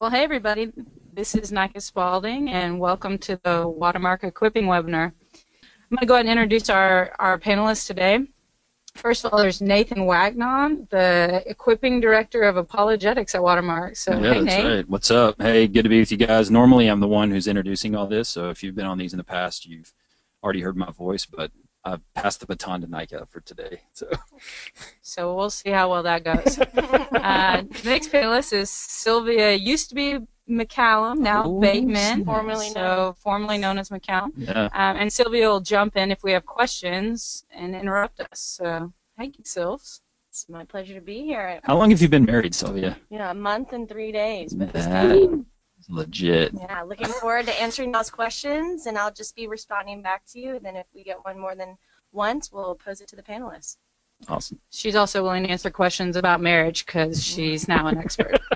Well, hey everybody, this is Nika Spaulding, and welcome to the Watermark Equipping webinar. I'm going to go ahead and introduce our, our panelists today. First of all, there's Nathan Wagnon, the Equipping Director of Apologetics at Watermark. So, yeah, hey, that's Nate. right. What's up? Hey, good to be with you guys. Normally, I'm the one who's introducing all this, so if you've been on these in the past, you've already heard my voice, but I've passed the baton to Nika for today. So, So we'll see how well that goes. uh, the next panelist is Sylvia, used to be McCallum, now Oh, Bateman, Formerly so formerly known as McCallum. yeah. Um, and Sylvia will jump in if we have questions and interrupt us. So, thank you, Sylvs. It's my pleasure to be here. How long have you been married, Sylvia? Yeah, a month and three days. But That time, is legit. yeah, looking forward to answering those questions, and I'll just be responding back to you. And then if we get one more than once, we'll pose it to the panelists. Awesome. She's also willing to answer questions about marriage because she's now an expert.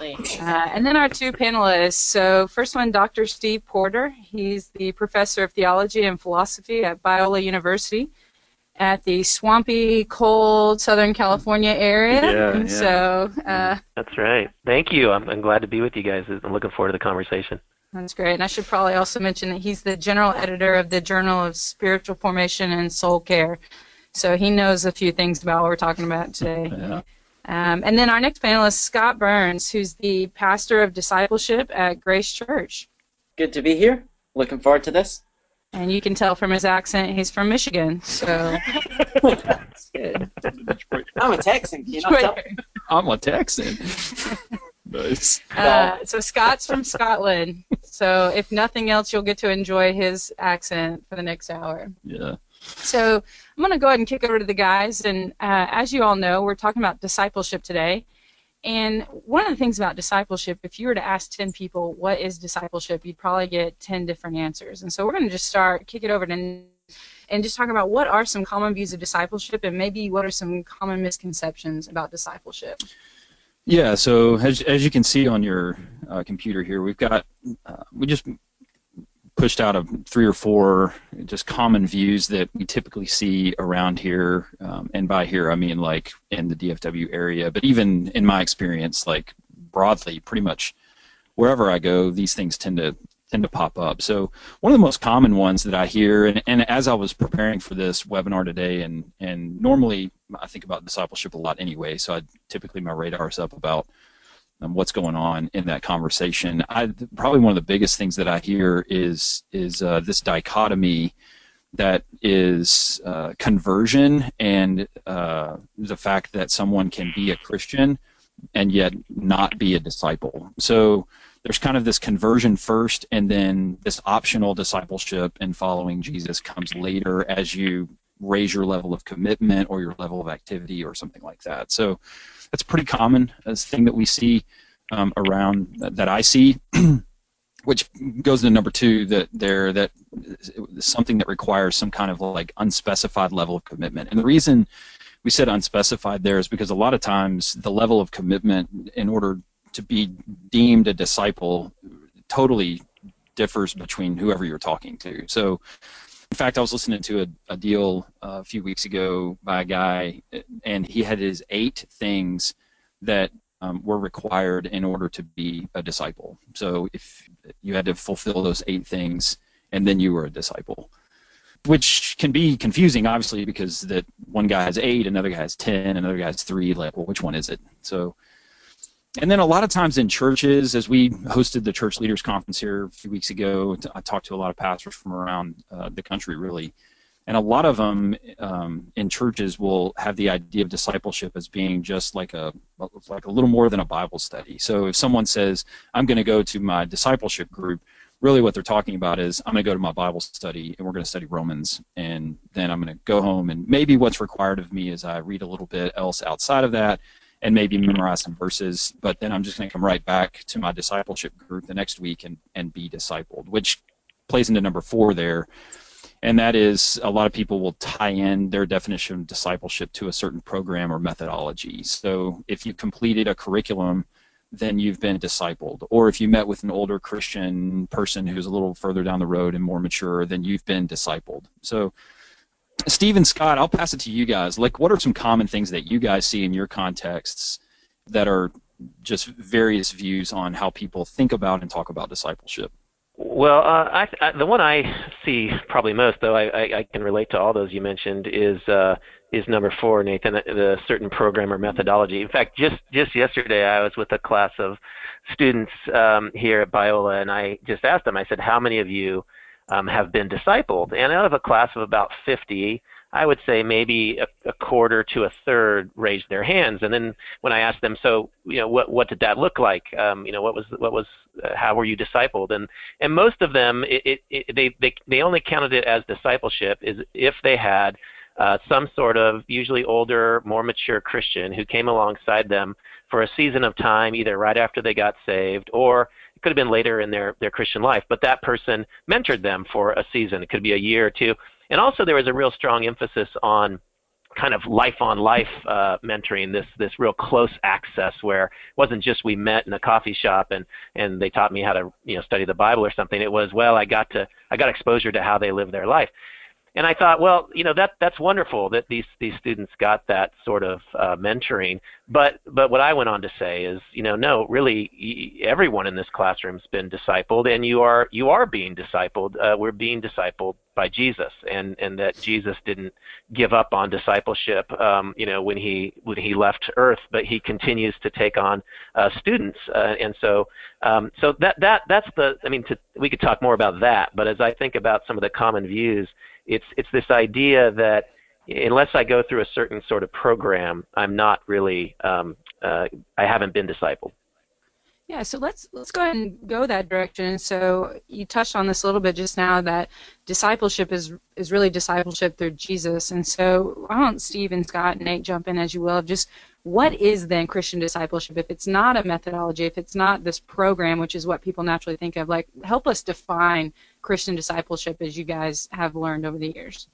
Exactly. Uh, and then our two panelists. So, first one, Dr. Steve Porter. He's the professor of theology and philosophy at Biola University at the swampy, cold Southern California area. Yeah, yeah. So, uh, That's right. Thank you. I'm, I'm glad to be with you guys. I'm looking forward to the conversation. that's great. And I should probably also mention that he's the general editor of the Journal of Spiritual Formation and Soul Care. So, he knows a few things about what we're talking about today. Yeah. Um, and then our next panelist, Scott Burns, who's the pastor of discipleship at Grace Church. Good to be here. Looking forward to this. And you can tell from his accent he's from Michigan. So That's good. I'm a Texan. You not tell? I'm a Texan. nice. uh, so Scott's from Scotland. So if nothing else, you'll get to enjoy his accent for the next hour. Yeah. So I'm going to go ahead and kick over to the guys. And uh, as you all know, we're talking about discipleship today. And one of the things about discipleship, if you were to ask 10 people what is discipleship, you'd probably get 10 different answers. And so we're going to just start, kick it over to and just talk about what are some common views of discipleship and maybe what are some common misconceptions about discipleship. Yeah, so as, as you can see on your uh, computer here, we've got, uh, we just pushed out of three or four just common views that we typically see around here. Um, and by here, I mean like in the DFW area, but even in my experience, like broadly, pretty much wherever I go, these things tend to tend to pop up. So one of the most common ones that I hear, and, and as I was preparing for this webinar today, and, and normally I think about discipleship a lot anyway, so I typically my radar's up about um, what's going on in that conversation. I probably one of the biggest things that I hear is is uh, this dichotomy that is uh, conversion and uh, the fact that someone can be a Christian and yet not be a disciple. So there's kind of this conversion first, and then this optional discipleship and following Jesus comes later as you raise your level of commitment or your level of activity or something like that. So that's pretty common as thing that we see um, around that I see, which goes to number two that there that something that requires some kind of like unspecified level of commitment. And the reason we said unspecified there is because a lot of times the level of commitment in order to be deemed a disciple totally differs between whoever you're talking to. So, in fact, I was listening to a, a deal uh, a few weeks ago by a guy, and he had his eight things that um, were required in order to be a disciple. So, if you had to fulfill those eight things, and then you were a disciple which can be confusing, obviously, because that one guy has eight, another guy has ten, another guy has three. Like, well, which one is it? So, and then a lot of times in churches, as we hosted the church leaders conference here a few weeks ago, I talked to a lot of pastors from around uh, the country, really, and a lot of them um, in churches will have the idea of discipleship as being just like a like a little more than a Bible study. So if someone says, "I'm going to go to my discipleship group," really what they're talking about is I'm going to go to my Bible study and we're going to study Romans, and then I'm going to go home and maybe what's required of me is I read a little bit else outside of that and maybe memorize some verses, but then I'm just going to come right back to my discipleship group the next week and, and be discipled, which plays into number four there. And that is a lot of people will tie in their definition of discipleship to a certain program or methodology. So if you completed a curriculum then you've been discipled. Or if you met with an older Christian person who's a little further down the road and more mature, then you've been discipled. So, Steve and Scott, I'll pass it to you guys. Like, what are some common things that you guys see in your contexts that are just various views on how people think about and talk about discipleship. Well, uh, I, I, the one I see probably most, though I, I, I can relate to all those you mentioned, is uh, is number four, Nathan, the certain program or methodology. In fact, just just yesterday, I was with a class of students um, here at Biola, and I just asked them. I said, "How many of you um, have been discipled?" And out of a class of about 50, I would say maybe a, a, quarter to a third raised their hands. And then when I asked them, so you know, what what did that look like? Um, you know, what was what was uh, how were you discipled? And and most of them, it, it, it, they they they only counted it as discipleship is if they had uh, some sort of usually older, more mature Christian who came alongside them for a season of time, either right after they got saved or it could have been later in their, their Christian life, but that person mentored them for a season. It could be a year or two. And also, there was a real strong emphasis on kind of life on life uh, mentoring this this real close access where it wasn't just we met in a coffee shop and and they taught me how to you know study the bible or something it was well i got to i got exposure to how they live their life and I thought, well, you know, that that's wonderful that these these students got that sort of uh, mentoring. But but what I went on to say is, you know, no, really, everyone in this classroom's been discipled, and you are you are being discipled. Uh, we're being discipled by Jesus, and and that Jesus didn't give up on discipleship, um, you know, when he when he left Earth, but he continues to take on uh, students, uh, and so um, so that that that's the. I mean, to, we could talk more about that, but as I think about some of the common views it's it's this idea that unless I go through a certain sort of program, I'm not really um, uh, I haven't been discipled. Yeah, so let's let's go ahead and go that direction. So you touched on this a little bit just now that discipleship is is really discipleship through Jesus. And so why don't Steve and Scott and Nate jump in as you will? Just what is then Christian discipleship? If it's not a methodology, if it's not this program, which is what people naturally think of, like help us define Christian discipleship as you guys have learned over the years.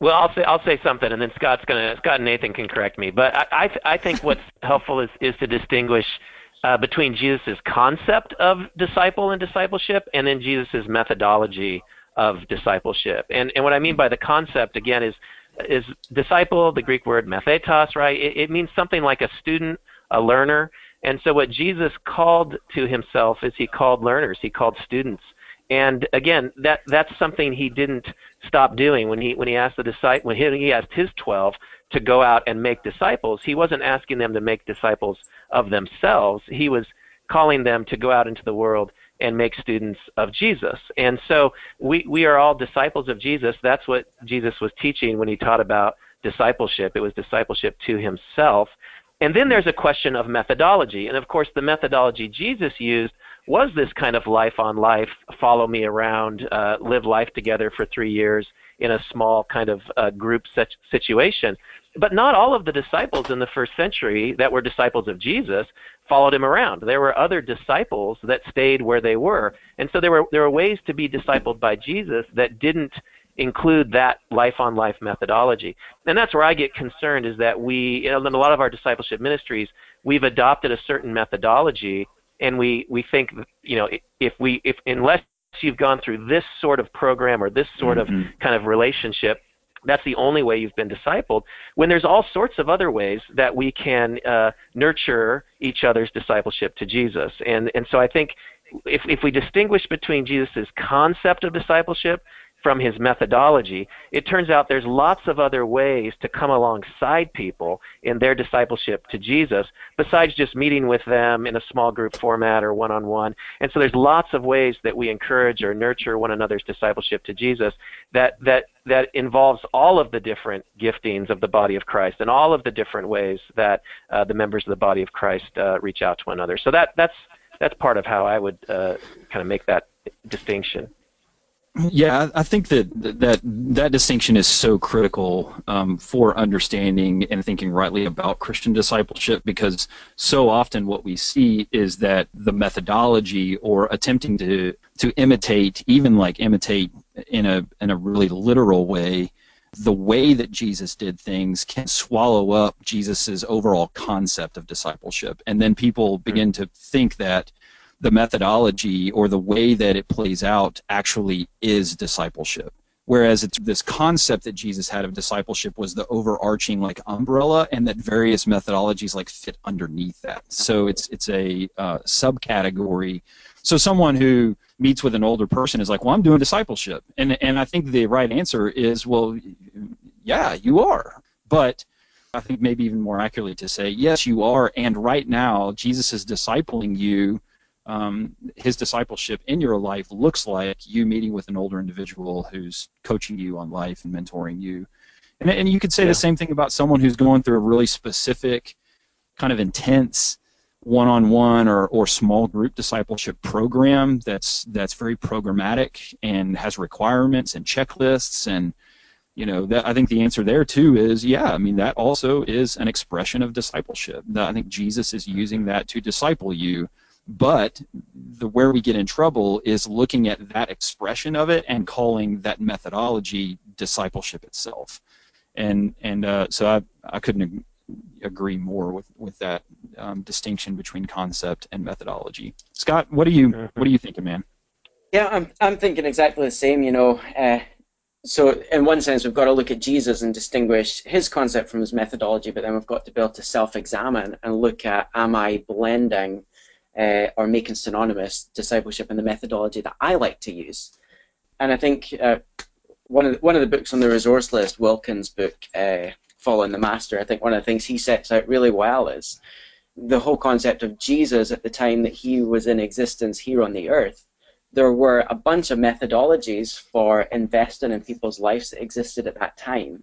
Well, I'll say I'll say something, and then Scott's gonna Scott and Nathan can correct me. But I I, I think what's helpful is is to distinguish uh, between Jesus' concept of disciple and discipleship, and then Jesus' methodology of discipleship. And and what I mean by the concept again is is disciple, the Greek word mathetos, right? It, it means something like a student, a learner. And so what Jesus called to himself is he called learners, he called students. And again, that that's something he didn't stop doing when he when he asked the disciple when he, he asked his twelve to go out and make disciples. He wasn't asking them to make disciples of themselves. He was calling them to go out into the world and make students of Jesus. And so we, we are all disciples of Jesus. That's what Jesus was teaching when he taught about discipleship. It was discipleship to himself. And then there's a question of methodology. And of course, the methodology Jesus used was this kind of life on life, follow me around, uh, live life together for three years in a small kind of uh, group situation. But not all of the disciples in the first century that were disciples of Jesus followed him around. There were other disciples that stayed where they were. And so there were there were ways to be discipled by Jesus that didn't include that life on life methodology. And that's where I get concerned is that we in a lot of our discipleship ministries, we've adopted a certain methodology and we we think you know if we if unless you've gone through this sort of program or this sort mm-hmm. of kind of relationship that's the only way you've been discipled when there's all sorts of other ways that we can uh, nurture each other's discipleship to jesus and and so i think if if we distinguish between jesus' concept of discipleship from his methodology, it turns out there's lots of other ways to come alongside people in their discipleship to Jesus besides just meeting with them in a small group format or one on one. And so there's lots of ways that we encourage or nurture one another's discipleship to Jesus that, that, that involves all of the different giftings of the body of Christ and all of the different ways that uh, the members of the body of Christ uh, reach out to one another. So that, that's, that's part of how I would uh, kind of make that distinction. Yeah, I think that that that distinction is so critical um, for understanding and thinking rightly about Christian discipleship because so often what we see is that the methodology or attempting to to imitate, even like imitate in a in a really literal way, the way that Jesus did things can swallow up Jesus's overall concept of discipleship, and then people begin to think that the methodology or the way that it plays out actually is discipleship. whereas it's this concept that Jesus had of discipleship was the overarching like umbrella, and that various methodologies like fit underneath that. So it's it's a uh, subcategory. So someone who meets with an older person is like, well, I'm doing discipleship, and and I think the right answer is, well, yeah, you are, but I think maybe even more accurately to say, yes, you are, and right now Jesus is discipling you um, his discipleship in your life looks like you meeting with an older individual who's coaching you on life and mentoring you. And, and you could say yeah. the same thing about someone who's going through a really specific, kind of intense one-on-one or, or small group discipleship program that's that's very programmatic and has requirements and checklists and you know that I think the answer there too is yeah I mean that also is an expression of discipleship. I think Jesus is using that to disciple you but the where we get in trouble is looking at that expression of it and calling that methodology discipleship itself. And and uh, so I I couldn't agree more with with that um, distinction between concept and methodology. Scott, what do you what do you think, man? Yeah, I'm I'm thinking exactly the same. You know, uh, so in one sense, we've got to look at Jesus and distinguish his concept from his methodology, but then we've got to be able to self-examine and look at am I blending uh, or making synonymous discipleship and the methodology that I like to use. And I think uh, one of the, one of the books on the resource list, Wilkins' book, uh, Following the Master, I think one of the things he sets out really well is the whole concept of Jesus at the time that he was in existence here on the earth. There were a bunch of methodologies for investing in people's lives that existed at that time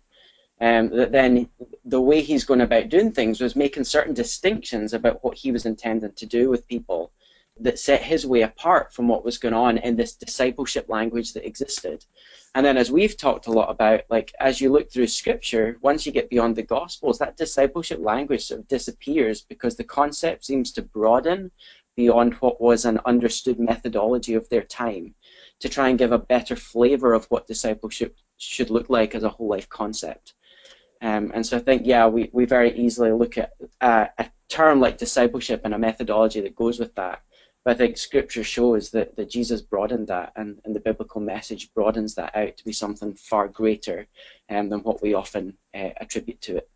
um, that then the way he's going about doing things was making certain distinctions about what he was intending to do with people that set his way apart from what was going on in this discipleship language that existed. And then, as we've talked a lot about, like as you look through Scripture, once you get beyond the Gospels, that discipleship language sort of disappears because the concept seems to broaden beyond what was an understood methodology of their time to try and give a better flavor of what discipleship should look like as a whole life concept. Um, and so I think, yeah, we, we very easily look at uh, a term like discipleship and a methodology that goes with that. But I think Scripture shows that, that Jesus broadened that, and, and the biblical message broadens that out to be something far greater um, than what we often uh, attribute to it.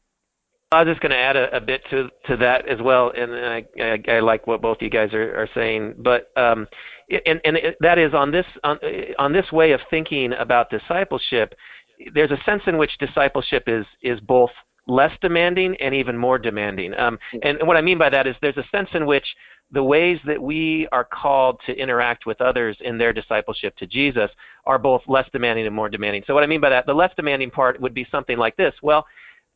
I was just going to add a, a, bit to to that as well, and I, I, I like what both you guys are, are saying. But um, and and it, that is on this on, on this way of thinking about discipleship there's a sense in which discipleship is is both less demanding and even more demanding. Um, and, and what I mean by that is there's a sense in which the ways that we are called to interact with others in their discipleship to Jesus are both less demanding and more demanding. So what I mean by that, the less demanding part would be something like this. Well,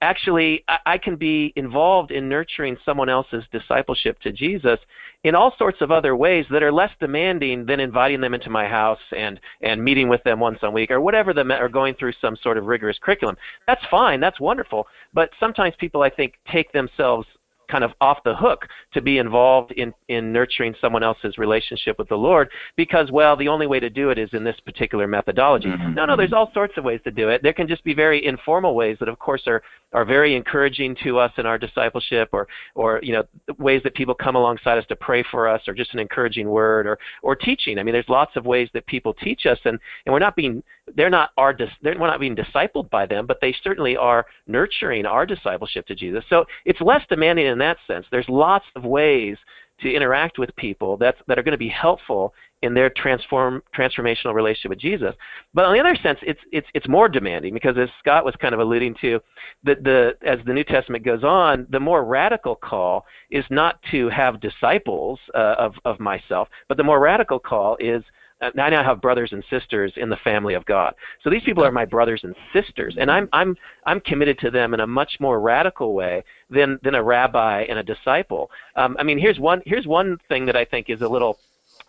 actually I, I can be involved in nurturing someone else's discipleship to Jesus in all sorts of other ways that are less demanding than inviting them into my house and and meeting with them once a week or whatever them or going through some sort of rigorous curriculum. That's fine, that's wonderful. But sometimes people I think take themselves kind of off the hook to be involved in, in nurturing someone else's relationship with the Lord because, well, the only way to do it is in this particular methodology. Mm-hmm. No, no, there's all sorts of ways to do it. There can just be very informal ways that, of course, are, are very encouraging to us in our discipleship or, or, you know, ways that people come alongside us to pray for us or just an encouraging word or, or teaching. I mean, there's lots of ways that people teach us and, and we're not being, they're not our, we're not being discipled by them, but they certainly are nurturing our discipleship to Jesus. So it's less demanding in that sense. There's lots of ways to interact with people that's, that are going to be helpful in their transform transformational relationship with Jesus. But on the other sense, it's it's it's more demanding because as Scott was kind of alluding to, that the as the New Testament goes on, the more radical call is not to have disciples uh, of of myself, but the more radical call is uh, I now have brothers and sisters in the family of God. So these people are my brothers and sisters, and I'm I'm I'm committed to them in a much more radical way than than a rabbi and a disciple. Um, I mean, here's one here's one thing that I think is a little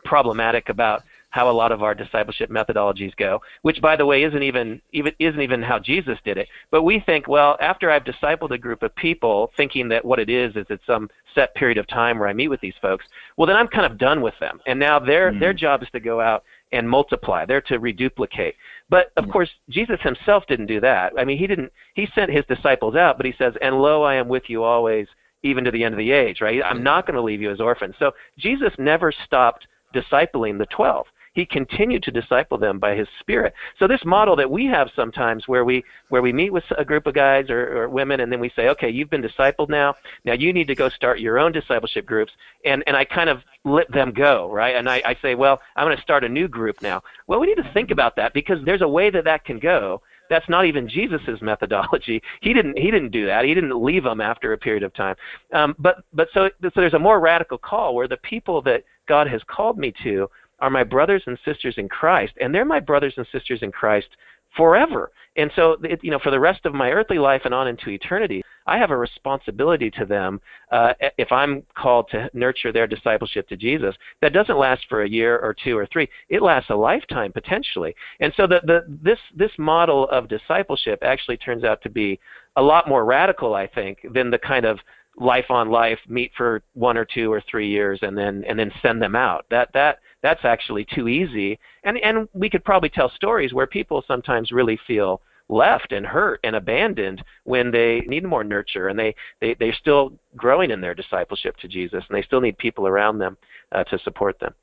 problematic about how a lot of our discipleship methodologies go, which by the way isn't even even isn't even how Jesus did it. But we think, well, after I've discipled a group of people, thinking that what it is is it's some set period of time where I meet with these folks, well then I'm kind of done with them. And now their mm. their job is to go out and multiply. They're to reduplicate. But of course, Jesus himself didn't do that. I mean, he didn't he sent his disciples out, but he says, "And lo, I am with you always." even to the end of the age, right? I'm not going to leave you as orphans. So Jesus never stopped discipling the 12 He continued to disciple them by His Spirit. So this model that we have sometimes, where we where we meet with a group of guys or, or women, and then we say, okay, you've been discipled now. Now you need to go start your own discipleship groups, and and I kind of let them go, right? And I, I say, well, I'm going to start a new group now. Well, we need to think about that because there's a way that that can go that's not even Jesus's methodology. He didn't he didn't do that. He didn't leave them after a period of time. Um, but but so so there's a more radical call where the people that God has called me to are my brothers and sisters in Christ, and they're my brothers and sisters in Christ forever. And so, it, you know, for the rest of my earthly life and on into eternity, I have a responsibility to them uh, if I'm called to nurture their discipleship to Jesus. That doesn't last for a year or two or three. It lasts a lifetime potentially. And so, the, the, this this model of discipleship actually turns out to be a lot more radical, I think, than the kind of life on life meet for one or two or three years and then and then send them out. That that that's actually too easy. And and we could probably tell stories where people sometimes really feel left and hurt and abandoned when they need more nurture and they, they they're still growing in their discipleship to Jesus and they still need people around them uh, to support them.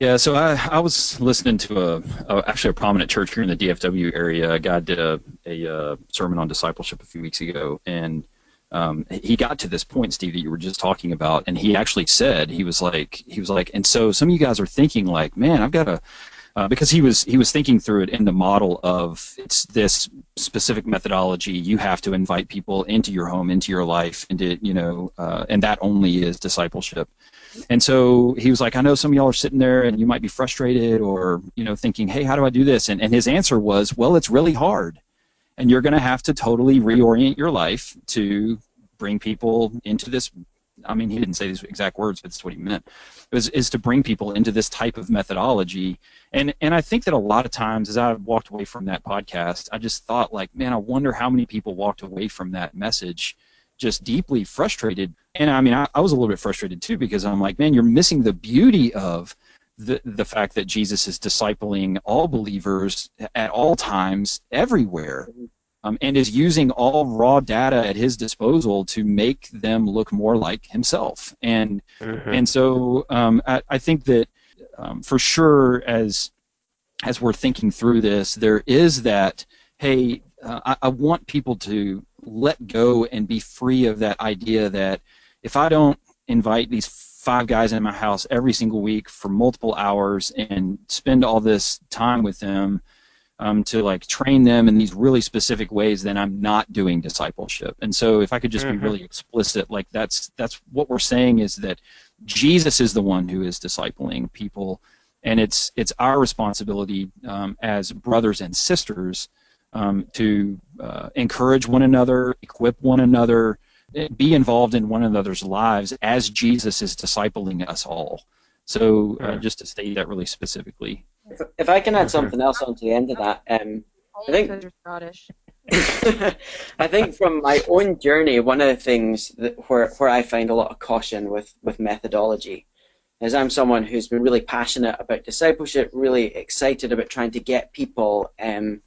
Yeah, so I, I was listening to a, a, actually a prominent church here in the DFW area. A guy did a, a, a uh, sermon on discipleship a few weeks ago, and um, he got to this point, Steve, that you were just talking about, and he actually said he was like he was like, and so some of you guys are thinking like, man, I've got to. Uh, because he was he was thinking through it in the model of it's this specific methodology. You have to invite people into your home, into your life, into you know, uh, and that only is discipleship. And so he was like, I know some of y'all are sitting there and you might be frustrated or you know thinking, hey, how do I do this? And and his answer was, well, it's really hard and you're going to have to totally reorient your life to bring people into this I mean, he didn't say these exact words, but that's what he meant. Was is to bring people into this type of methodology, and and I think that a lot of times, as I walked away from that podcast, I just thought like, man, I wonder how many people walked away from that message just deeply frustrated. And I mean, I, I was a little bit frustrated too because I'm like, man, you're missing the beauty of the the fact that Jesus is discipling all believers at all times, everywhere, um, and is using all raw data at his disposal to make them look more like himself. And mm-hmm. and so um, I, I, think that um, for sure, as as we're thinking through this, there is that hey, uh, I, I want people to let go and be free of that idea that if I don't invite these five guys in my house every single week for multiple hours and spend all this time with them um, to like train them in these really specific ways then i'm not doing discipleship and so if i could just mm-hmm. be really explicit like that's that's what we're saying is that jesus is the one who is discipling people and it's it's our responsibility um, as brothers and sisters um, to uh, encourage one another equip one another be involved in one another's lives as Jesus is discipling us all. So uh, just to state that really specifically. If, if I can add something else onto the end of that, um, I think Scottish. I think from my own journey, one of the things that, where where I find a lot of caution with with methodology is I'm someone who's been really passionate about discipleship, really excited about trying to get people um,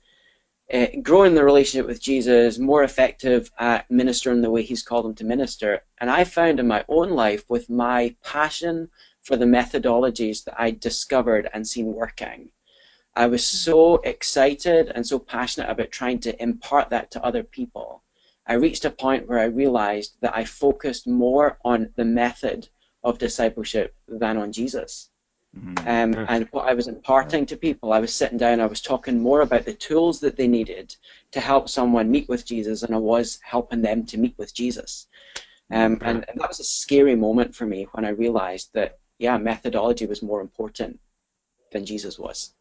uh, growing the relationship with Jesus, more effective at ministering the way He's called them to minister. And I found in my own life, with my passion for the methodologies that I discovered and seen working, I was so excited and so passionate about trying to impart that to other people. I reached a point where I realized that I focused more on the method of discipleship than on Jesus. Mm-hmm. Um, and what I was imparting to people, I was sitting down, I was talking more about the tools that they needed to help someone meet with Jesus than I was helping them to meet with Jesus. Um, and, and, that was a scary moment for me when I realized that, yeah, methodology was more important than Jesus was.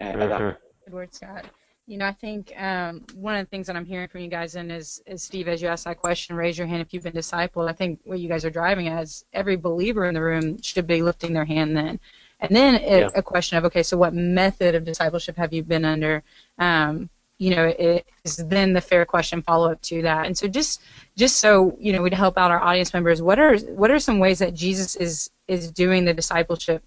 Uh. Good word, Scott. You know, I think um, one of the things that I'm hearing from you guys, and is, is Steve, as you asked that question, raise your hand if you've been discipled. I think what you guys are driving at is every believer in the room should be lifting their hand then. And then yeah. a question of, okay, so what method of discipleship have you been under? Um, you know, it is then the fair question follow up to that. And so just just so you know, we'd help out our audience members. What are what are some ways that Jesus is is doing the discipleship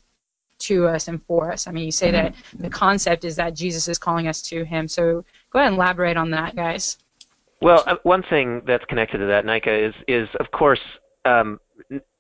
to us and for us? I mean, you say that mm-hmm. the concept is that Jesus is calling us to Him. So go ahead and elaborate on that, guys. Well, uh, one thing that's connected to that, Nika, is is of course um,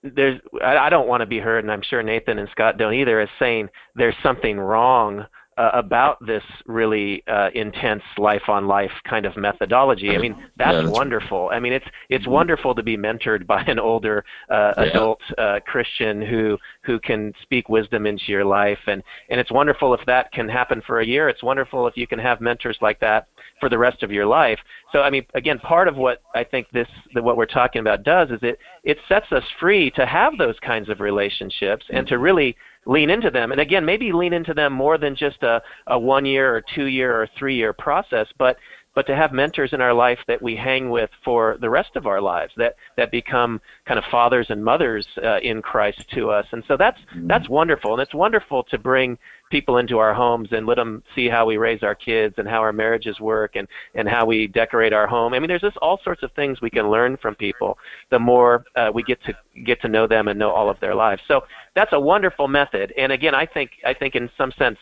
there's I I don't want to be heard, and I'm sure Nathan and Scott don't either, as saying there's something wrong uh, about this really uh, intense life on life kind of methodology. I mean, that's, yeah, that's wonderful. I mean, it's it's mm-hmm. wonderful to be mentored by an older uh, yeah. adult uh, Christian who who can speak wisdom into your life, and and it's wonderful if that can happen for a year. It's wonderful if you can have mentors like that for the rest of your life. So I mean, again, part of what I think this that what we're talking about does is it it sets us free to have those kinds of relationships and to really lean into them. And again, maybe lean into them more than just a, a one year or two year or three year process, but but to have mentors in our life that we hang with for the rest of our lives that that become kind of fathers and mothers uh, in Christ to us. And so that's mm-hmm. that's wonderful. And it's wonderful to bring people into our homes and let them see how we raise our kids and how our marriages work and and how we decorate our home. I mean there's just all sorts of things we can learn from people the more uh, we get to get to know them and know all of their lives. So that's a wonderful method. And again I think I think in some sense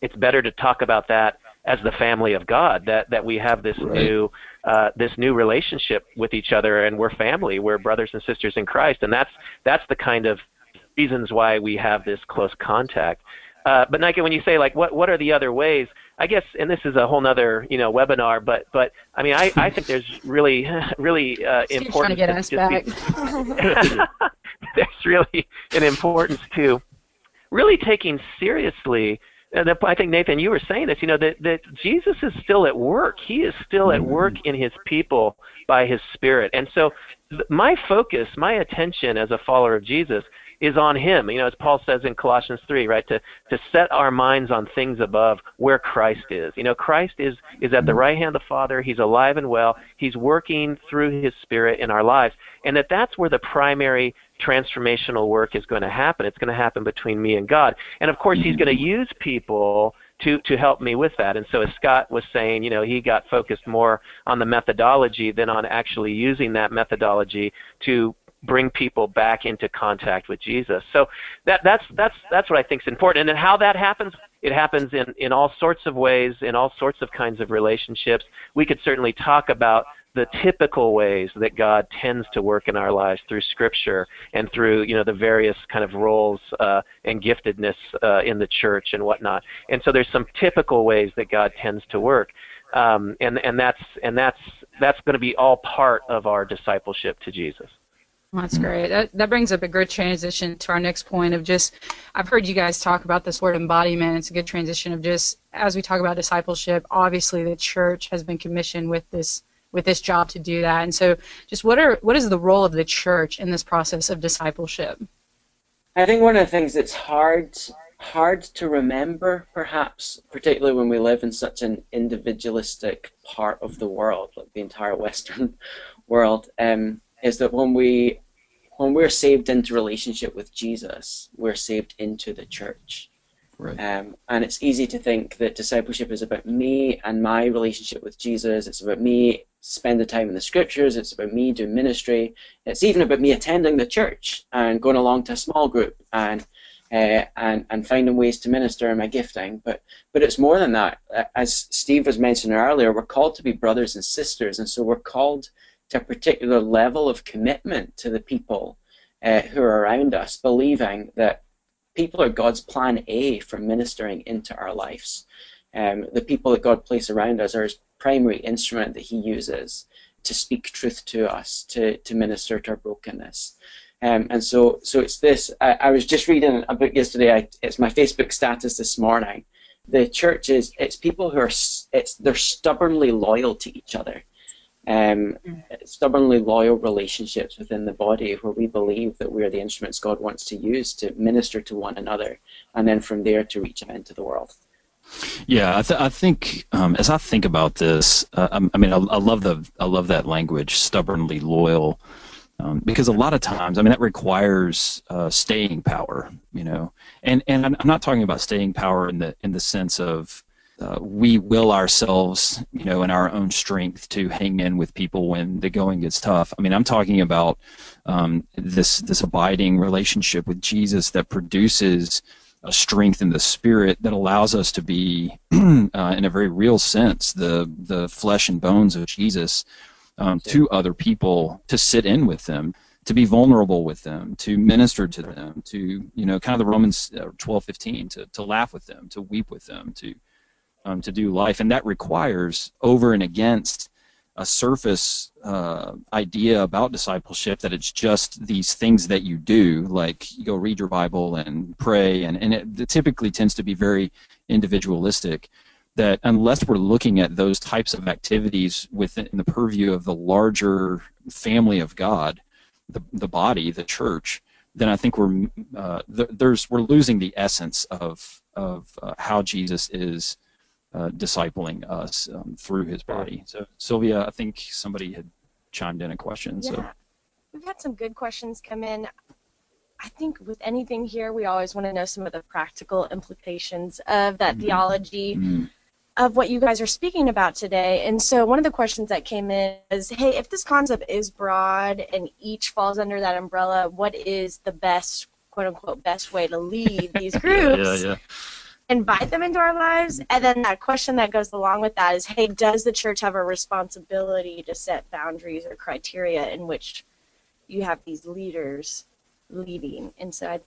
it's better to talk about that as the family of God that that we have this right. new uh, this new relationship with each other and we're family we're brothers and sisters in Christ and that's that's the kind of reasons why we have this close contact uh, but Nika, when you say like what what are the other ways? I guess, and this is a whole other you know webinar, but but I mean I, I think there's really really uh, important. Trying to get us back. Be, there's really an importance to really taking seriously and I think Nathan, you were saying this. You know that that Jesus is still at work. He is still at mm-hmm. work in His people by His Spirit. And so, my focus, my attention as a follower of Jesus, is on him. You know, as Paul says in Colossians 3, right, to, to set our minds on things above where Christ is. You know, Christ is, is at the mm-hmm. right hand of the Father. He's alive and well. He's working through his Spirit in our lives. And that that's where the primary transformational work is going to happen. It's going to happen between me and God. And of course, he's mm-hmm. going to use people to to help me with that. And so, as Scott was saying, you know, he got focused more on the methodology than on actually using that methodology to bring people back into contact with Jesus. So that that's that's that's what I think is important. And then how that happens, it happens in in all sorts of ways, in all sorts of kinds of relationships. We could certainly talk about the typical ways that God tends to work in our lives through Scripture and through you know the various kind of roles uh, and giftedness uh, in the church and whatnot. And so there's some typical ways that God tends to work, um, and and that's and that's that's going to be all part of our discipleship to Jesus. That's great. That, that brings up a good transition to our next point of just, I've heard you guys talk about this word embodiment. It's a good transition of just, as we talk about discipleship, obviously the church has been commissioned with this with this job to do that. And so, just what are what is the role of the church in this process of discipleship? I think one of the things that's hard hard to remember, perhaps, particularly when we live in such an individualistic part of the world, like the entire Western world, um, is that when we when we're saved into relationship with Jesus, we're saved into the church. Right. Um, and it's easy to think that discipleship is about me and my relationship with Jesus. It's about me spending time in the scriptures. It's about me doing ministry. It's even about me attending the church and going along to a small group and uh, and and finding ways to minister in my gifting. But but it's more than that. As Steve was mentioning earlier, we're called to be brothers and sisters, and so we're called to a particular level of commitment to the people uh, who are around us, believing that people are God's plan A for ministering into our lives. Um, the people that God places around us are His primary instrument that He uses to speak truth to us, to, to minister to our brokenness. Um, and so, so it's this. I, I, was just reading a book yesterday. I, it's my Facebook status this morning. The church is it's people who are it's they're stubbornly loyal to each other um, stubbornly loyal relationships within the body where we believe that we're the instruments God wants to use to minister to one another and then from there to reach out into the world. Yeah, I, th- I think um, as I think about this, uh, I, I, mean, I, I, love the I love that language, stubbornly loyal, um, because a lot of times, I mean, that requires uh, staying power, you know, and and I'm not talking about staying power in the in the sense of uh, we will ourselves, you know, in our own strength to hang in with people when the going gets tough. I mean, I'm talking about um, this this abiding relationship with Jesus that produces a strength in the spirit that allows us to be, uh, in a very real sense, the the flesh and bones of Jesus um, to other people, to sit in with them, to be vulnerable with them, to minister to them, to you know, kind of the Romans 12:15, to, to laugh with them, to weep with them, to um, to do life, and that requires over and against a surface uh, idea about discipleship that it's just these things that you do, like you go read your Bible and pray, and, and it, it typically tends to be very individualistic. That unless we're looking at those types of activities within the purview of the larger family of God, the, the body, the church, then I think we're uh, th- there's we're losing the essence of of uh, how Jesus is discipling us um, through his body. So, Sylvia, I think somebody had chimed in a question. Yeah. So, We've had some good questions come in. I think with anything here, we always want to know some of the practical implications of that Mhm. theology mm, of what you guys are speaking about today. And so one of the questions that came in is, hey, if this concept is broad and each falls under that umbrella, what is the best, quote unquote, best way to lead these yeah, groups? yeah, yeah. Invite them into our lives. And then that question that goes along with that is, hey, does the church have a responsibility to set boundaries or criteria in which you have these leaders leading? And so I,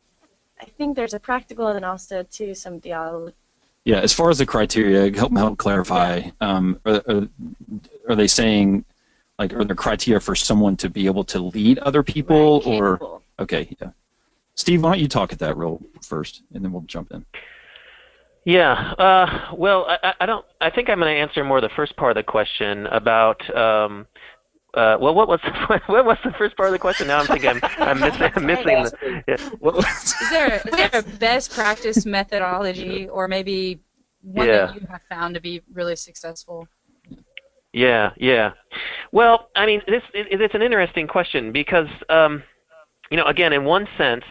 I think there's a practical and then also too some theology. Yeah, as far as the criteria, help help clarify. Um, are, are, are they saying like are there criteria for someone to be able to lead other people, or okay, yeah. Steve, why don't you talk at that real first, and then we'll jump in. Yeah. Uh, well, I, I don't. I think I'm going to answer more the first part of the question about. Um, uh, well, what was what was the first part of the question? Now I'm thinking I'm, I'm missing. I'm missing the. Yeah. What was, Is there, is there a best practice methodology, or maybe one Yeah. that you have found to be really successful? Yeah, yeah. Well, I mean, this it, it's an interesting question because, um, you know, again, in one sense,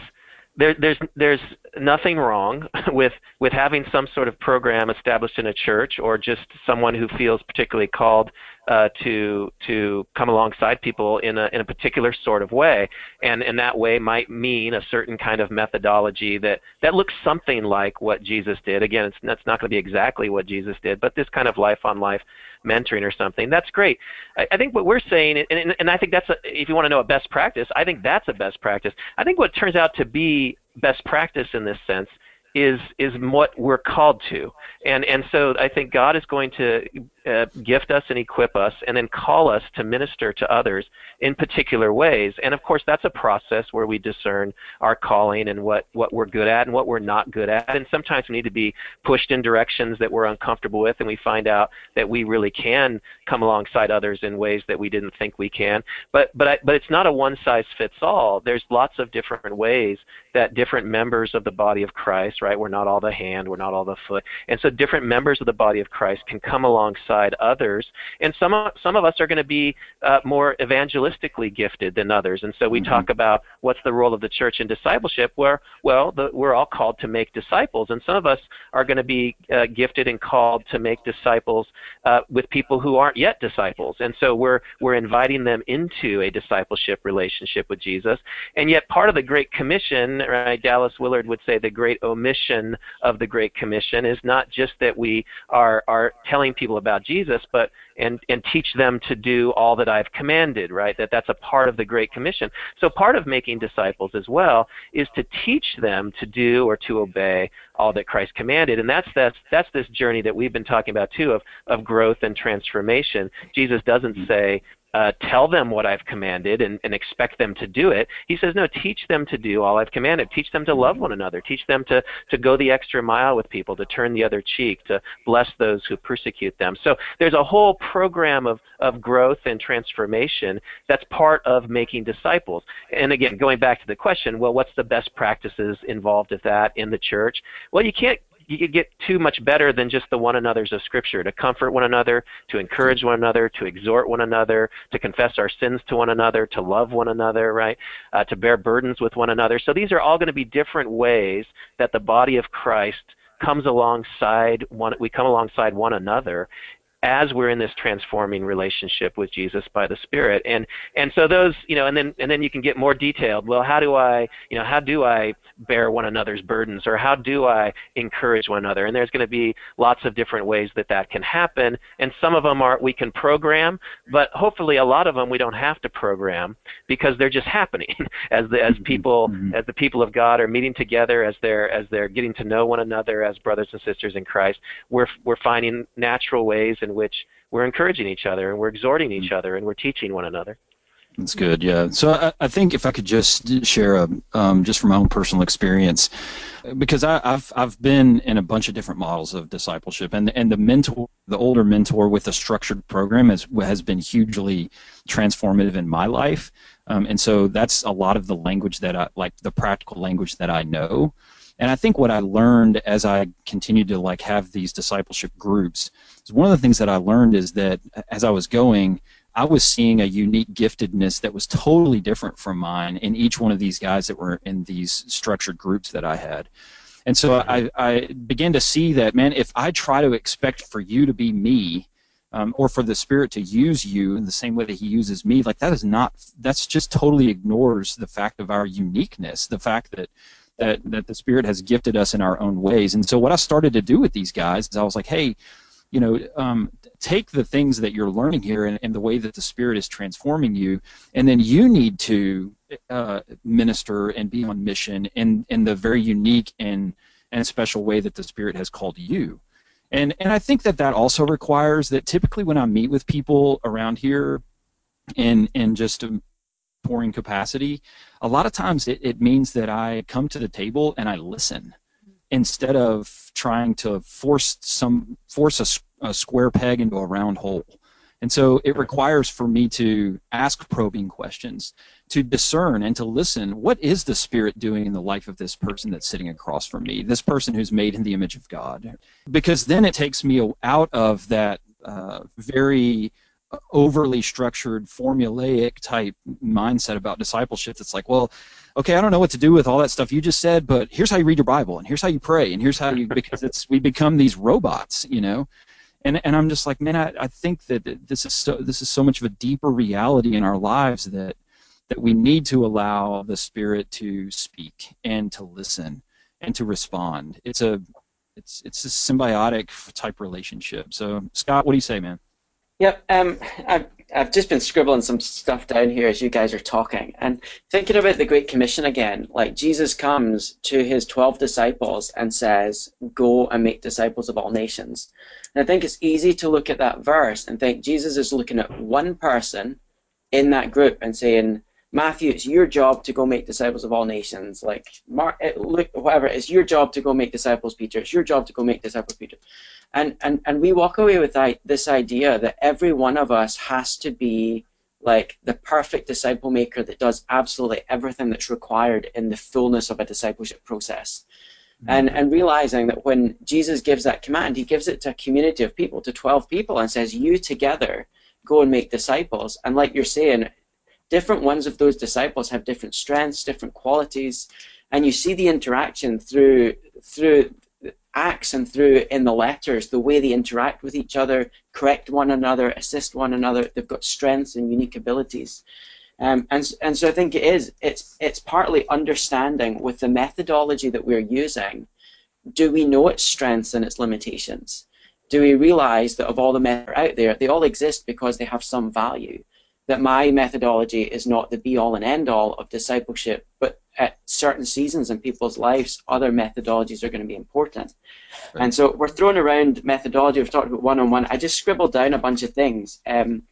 there, there's there's nothing wrong with with having some sort of program established in a church or just someone who feels particularly called uh, to to come alongside people in a in a particular sort of way, and and that way might mean a certain kind of methodology that that looks something like what Jesus did. Again, it's that's not going to be exactly what Jesus did, but this kind of life on life mentoring or something. That's great. I, I think what we're saying, and, and, and I think that's a, if you want to know a best practice, I think that's a best practice. I think what turns out to be best practice in this sense is is what we're called to, and and so I think God is going to uh, gift us and equip us, and then call us to minister to others in particular ways. And of course, that's a process where we discern our calling and what what we're good at and what we're not good at. And sometimes we need to be pushed in directions that we're uncomfortable with, and we find out that we really can come alongside others in ways that we didn't think we can. But but I, but it's not a one size fits all. There's lots of different ways that different members of the body of Christ, right? We're not all the hand, we're not all the foot, and so different members of the body of Christ can come alongside others. And some of, some of us are going to be uh, more evangelistically gifted than others. And so we Mhm. talk about what's the role of the church in discipleship. Where well, the, we're all called to make disciples, and some of us are going to be uh, gifted and called to make disciples uh, with people who aren't yet disciples. And so we're we're inviting them into a discipleship relationship with Jesus. And yet, part of the Great Commission, right? Dallas Willard would say the great omission of the Great Commission is not just that we are are telling people about Jesus, but and and teach them to do all that I've commanded, right? That that's a part of the Great Commission. So part of making disciples as well is to teach them to do or to obey all that Christ commanded, and that's that's that's this journey that we've been talking about too of of growth and transformation. Jesus doesn't say uh, tell them what I've commanded and, and expect them to do it. He says, no, teach them to do all I've commanded. Teach them to love one another. Teach them to, to go the extra mile with people, to turn the other cheek, to bless those who persecute them. So there's a whole program of, of growth and transformation that's part of making disciples. And again, going back to the question, well, what's the best practices involved with that in the church? Well, you can't you could get too much better than just the one another's of Scripture to comfort one another, to encourage one another, to exhort one another, to confess our sins to one another, to love one another, right? Uh, to bear burdens with one another. So these are all going to be different ways that the body of Christ comes alongside one. We come alongside one another as we're in this transforming relationship with Jesus by the Spirit. And and so those, you know, and then and then you can get more detailed. Well, how do I, you know, how do I bear one another's burdens or how do I encourage one another? And there's going to be lots of different ways that that can happen. And some of them are we can program, but hopefully a lot of them we don't have to program because they're just happening as the as people Mhm. as the people of God are meeting together as they're as they're getting to know one another as brothers and sisters in Christ. We're we're finding natural ways in which we're encouraging each other and we're exhorting each other and we're teaching one another. That's good. Yeah. So I, I think if I could just share a um, just from my own personal experience, because I, I've I've been in a bunch of different models of discipleship, and and the mentor, the older mentor with a structured program has has been hugely transformative in my life, um, and so that's a lot of the language that I like the practical language that I know. And I think what I learned as I continued to like have these discipleship groups is one of the things that I learned is that as I was going, I was seeing a unique giftedness that was totally different from mine in each one of these guys that were in these structured groups that I had. And so I, I began to see that, man, if I try to expect for you to be me, um, or for the Spirit to use you in the same way that He uses me, like that is not, that's just totally ignores the fact of our uniqueness, the fact that that that the Spirit has gifted us in our own ways. And so what I started to do with these guys is I was like, hey, you know, um, take the things that you're learning here and, and, the way that the Spirit is transforming you, and then you need to uh, minister and be on mission in, in the very unique and, and special way that the Spirit has called you. And, and I think that that also requires that typically when I meet with people around here and in just a pouring capacity, a lot of times it, it means that I come to the table and I listen instead of trying to force some force a, a, square peg into a round hole. And so it requires for me to ask probing questions, to discern and to listen. What is the Spirit doing in the life of this person that's sitting across from me, this person who's made in the image of God? Because then it takes me out of that uh, very overly structured, formulaic type mindset about discipleship that's like, well, okay, I don't know what to do with all that stuff you just said, but here's how you read your Bible, and here's how you pray, and here's how you because it's we become these robots, you know. And, and I'm just like, man, I, I think that this is so this is so much of a deeper reality in our lives that that we need to allow the Spirit to speak and to listen and to respond. It's a it's it's a symbiotic type relationship. So Scott, what do you say, man? Yep, um, I've, I've just been scribbling some stuff down here as you guys are talking, and thinking about the Great Commission again. Like Jesus comes to his twelve disciples and says, "Go and make disciples of all nations." And I think it's easy to look at that verse and think Jesus is looking at one person in that group and saying, Matthew, it's your job to go make disciples of all nations. Like Mark, eh, look, whatever, it's your job to go make disciples, Peter. It's your job to go make disciples, Peter. And and and we walk away with this idea that every one of us has to be like the perfect disciple maker that does absolutely everything that's required in the fullness of a discipleship process. And and realizing that when Jesus gives that command, he gives it to a community of people, to 12 people, and says, You together go and make disciples. And like you're saying, different ones of those disciples have different strengths, different qualities, and you see the interaction through through acts and through in the letters, the way they interact with each other, correct one another, assist one another. They've got strengths and unique abilities. Um, and, and so I think it is, it's, it's partly understanding with the methodology that we're using, do we know its strengths and its limitations? Do we realize that of all the men out there, they all exist because they have some value? That my methodology is not the be all and end all of discipleship, but at certain seasons in people's lives, other methodologies are going to be important. Right. And so we're throwing around methodology. We've talked about one-on-one. I just scribbled down a bunch of things. Um,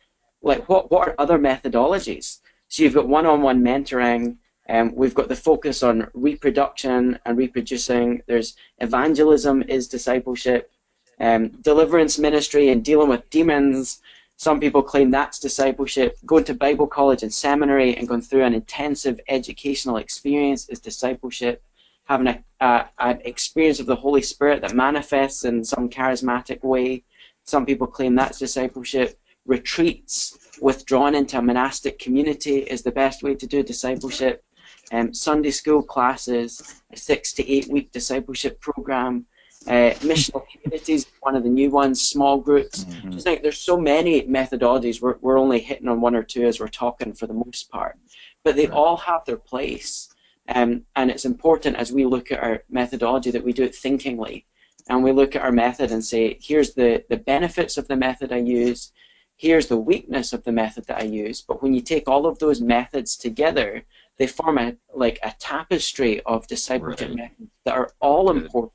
like what what are other methodologies? So you've got one-on-one mentoring. Um, we've got the focus on reproduction and reproducing. There's evangelism is discipleship, um, deliverance ministry and dealing with demons. Some people claim that's discipleship. Going to Bible college and seminary and going through an intensive educational experience is discipleship. Having a, uh, an experience of the Holy Spirit that manifests in some charismatic way. Some people claim that's discipleship. Retreats, withdrawn into a monastic community is the best way to do discipleship. Um, Sunday school classes, a six to eight week discipleship program, Uh, missional communities, one of the new ones, small groups. Mhm. Just think there's so many methodologies. We're, we're only hitting on one or two as we're talking for the most part, but they Right. all have their place. Um, and it's important as we look at our methodology that we do it thinkingly, and we look at our method and say, here's the the benefits of the method I use, here's the weakness of the method that I use. But when you take all of those methods together, they form a like a tapestry of discipleship Right. methods that are all important.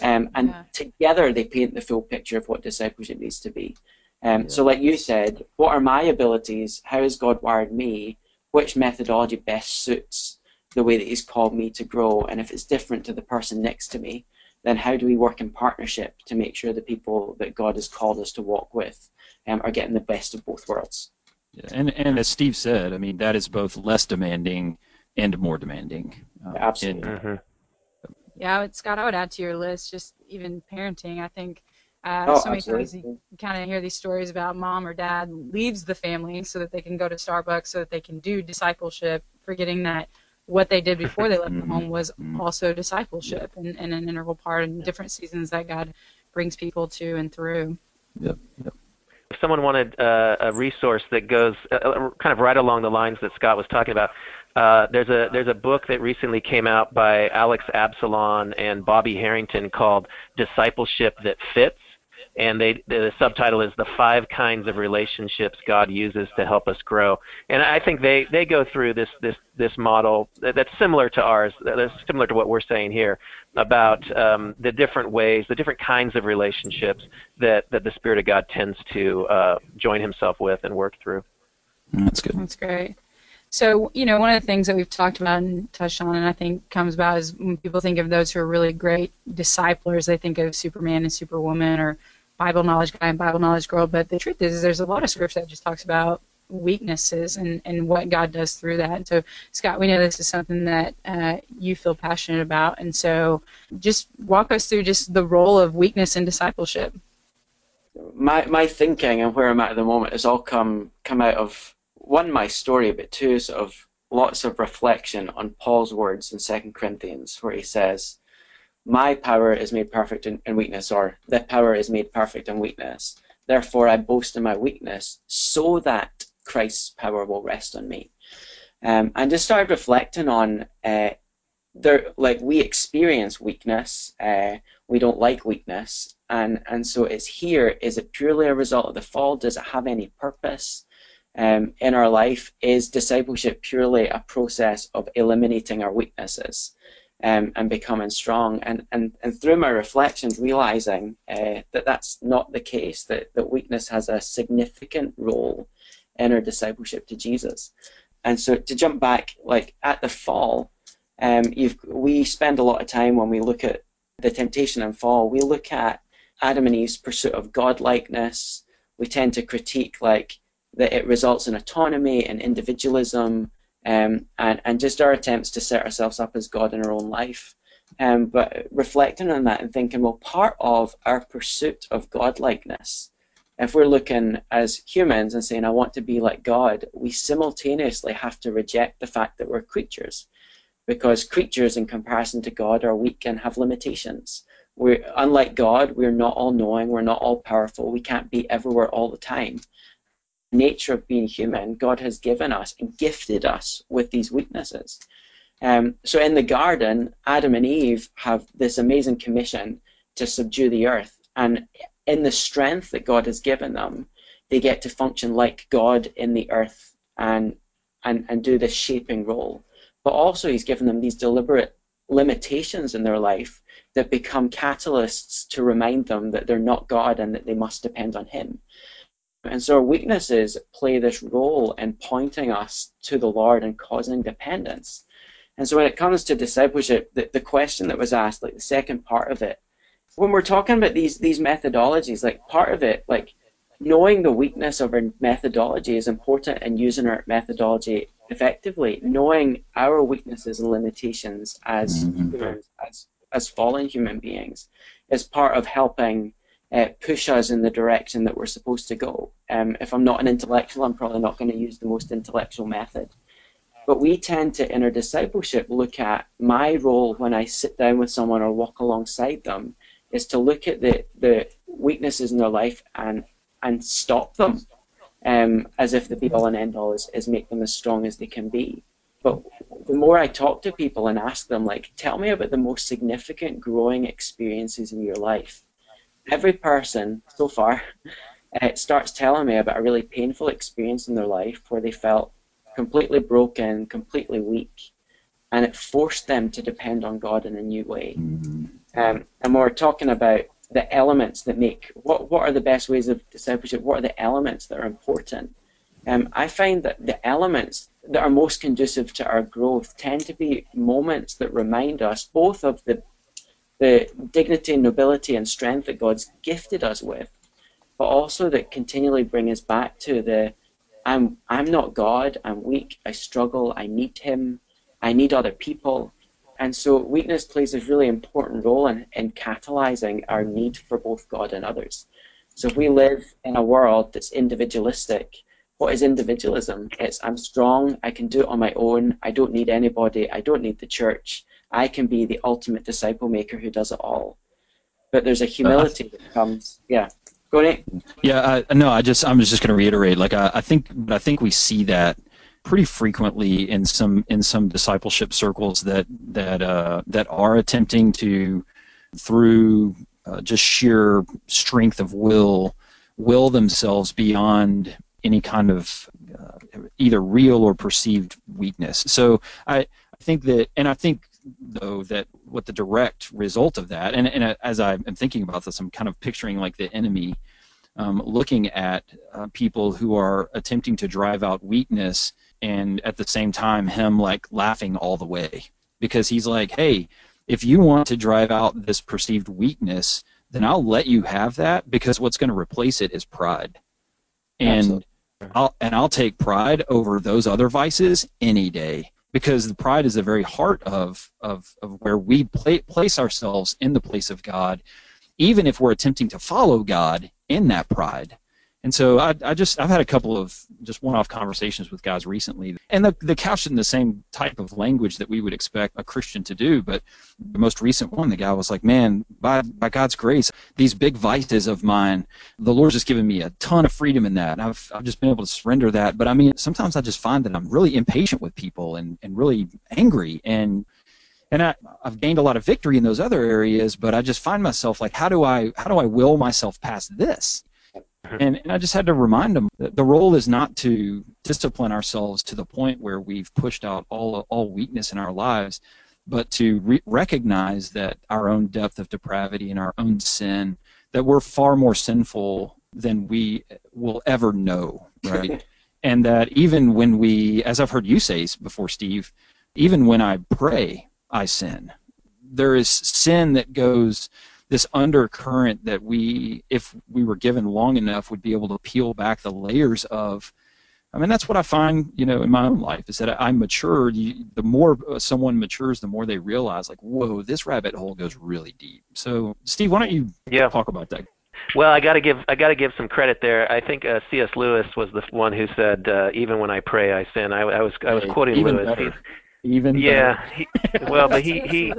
Um, and Yeah. together they paint the full picture of what discipleship needs to be. Um, Yeah. So, like you said, what are my abilities? How has God wired me? Which methodology best suits the way that He's called me to grow? And if it's different to the person next to me, then how do we work in partnership to make sure the people that God has called us to walk with um, are getting the best of both worlds? Yeah, and and as Steve said, I mean that is both less demanding and more demanding. Um, Absolutely. and- hmm Yeah, Scott. I would add to your list just even parenting. I think uh, Oh, so many times you kind of hear these stories about mom or dad leaves the family so that they can go to Starbucks, so that they can do discipleship, forgetting that what they did before they left the home was Mhm. also discipleship and, and an integral part in different seasons that God brings people to and through. Yep. Yep. if someone wanted uh, a resource that goes uh, kind of right along the lines that Scott was talking about, uh, there's a there's a book that recently came out by Alex Absalom and Bobby Harrington called Discipleship That Fits, and they the subtitle is the five kinds of relationships God uses to help us grow. And I think they they go through this this this model that- that's similar to ours, that's similar to what we're saying here about um, the different ways, the different kinds of relationships that, that the Spirit of God tends to uh, join Himself with and work through. That's good. That's great. So, you know, one of the things that we've talked about and touched on, and I think comes about is when people think of those who are really great disciplers, they think of Superman and Superwoman or Bible knowledge guy and Bible knowledge girl. But the truth is, there's a lot of scripture that just talks about weaknesses and, and what God does through that. And so, Scott, we know this is something that uh, you feel passionate about. And so, just walk us through just the role of weakness in discipleship. my my thinking and where I'm at at the moment has all come come out of one my story, but two sort of lots of reflection on Paul's words in Second Corinthians, where he says, "My power is made perfect in, in weakness," or "The power is made perfect in weakness." Therefore, I boast in my weakness, so that Christ's power will rest on me. Um, and just started reflecting on uh, there, like we experience weakness. Uh, we don't like weakness, and and so it's here. Is it purely a result of the fall? Does it have any purpose um, in our life? Is discipleship purely a process of eliminating our weaknesses um, and becoming strong? And and and through my reflections, realizing uh, that that's not the case. That that weakness has a significant role in our discipleship to Jesus. And so to jump back, like at the fall, um, we spend a lot of time when we look at the temptation and fall, we look at Adam and Eve's pursuit of godlikeness. We tend to critique like that it results in autonomy and individualism, um, and and just our attempts to set ourselves up as God in our own life. Um, but reflecting on that and thinking, well, part of our pursuit of godlikeness, if we're looking as humans and saying, I want to be like God, we simultaneously have to reject the fact that we're creatures because creatures in comparison to God are weak and have limitations. We're unlike God, we're not all knowing, we're not all powerful, we can't be everywhere all the time. Nature of being human, God has given us and gifted us with these weaknesses. Um, so in the garden, Adam and Eve have this amazing commission to subdue the earth, and in the strength that God has given them, they get to function like God in the earth and and, and do this shaping role but also he's given them these deliberate limitations in their life that become catalysts to remind them that they're not God and that they must depend on him. And so our weaknesses play this role in pointing us to the Lord and causing dependence. And so when it comes to discipleship, the, the question that was asked, like the second part of it, when we're talking about these these methodologies, like part of it, like knowing the weakness of our methodology is important and using our methodology effectively, knowing our weaknesses and limitations as Mhm. humans, as, as fallen human beings, is part of helping uh, push us in the direction that we're supposed to go. Um, if I'm not an intellectual, I'm probably not going to use the most intellectual method. But we tend to, in our discipleship, look at my role when I sit down with someone or walk alongside them is to look at the, the weaknesses in their life and and stop them um, as if the be all and end all is, is make them as strong as they can be. But the more I talk to people and ask them, like, tell me about the most significant growing experiences in your life, every person so far uh, starts telling me about a really painful experience in their life where they felt completely broken, completely weak, and it forced them to depend on God in a new way. Mm-hmm. Um, and we're talking about the elements that make what what are the best ways of discipleship? What are the elements that are important? Um, I find that the elements that are most conducive to our growth tend to be moments that remind us both of the the dignity, nobility, and strength that God's gifted us with, but also that continually bring us back to the I'm I'm not God, I'm weak, I struggle, I need Him, I need other people. And so weakness plays a really important role in, in catalyzing our need for both God and others. So if we live in a world that's individualistic, what is individualism? It's I'm strong, I can do it on my own, I don't need anybody, I don't need the church, I can be the ultimate disciple maker who does it all. But there's a humility that comes, yeah. Go ahead. Yeah, I, no, I just I'm just going to reiterate. Like I, I think I think we see that pretty frequently in some in some discipleship circles that that uh, that are attempting to through uh, just sheer strength of will will themselves beyond any kind of uh, either real or perceived weakness. So I, I think that, and I think though that what the direct result of that, and, and as I'm thinking about this, I'm kind of picturing like the enemy um, looking at uh, people who are attempting to drive out weakness and at the same time him like laughing all the way. Because he's like hey if you want to drive out this perceived weakness then i'll let you have that because what's going to replace it is pride. And Absolutely. I'll, and I'll take pride over those other vices any day because the pride is the very heart of, of, of where we place ourselves in the place of God, even if we're attempting to follow God in that pride. And so I, I just I've had a couple of just one-off conversations with guys recently, and the the couched in the same type of language that we would expect a Christian to do. But the most recent one, the guy was like, "Man, by by God's grace, these big vices of mine, the Lord's just given me a ton of freedom in that. I've I've just been able to surrender that. But I mean, sometimes I just find that I'm really impatient with people and and really angry and." and I, have gained a lot of victory in those other areas, but I just find myself like, how do I how do I will myself past this? And, and I just had to remind them that the role is not to discipline ourselves to the point where we've pushed out all all weakness in our lives, but to re- recognize that our own depth of depravity and our own sin, that we're far more sinful than we will ever know, right? and that even when we, as I've heard you say before, Steve, even when I pray, I sin. There is sin that goes this undercurrent that we, if we were given long enough, would be able to peel back the layers of. I mean, that's what I find, you know, in my own life is that I mature. The more someone matures, the more they realize, like, whoa, this rabbit hole goes really deep. So, Steve, why don't you yeah. talk about that? Well, I got to give I got to give some credit there. I think uh, C.S. Lewis was the one who said, uh, "Even when I pray, I sin." I, I was I was quoting Even Lewis. Better. Even yeah, he, well, but he he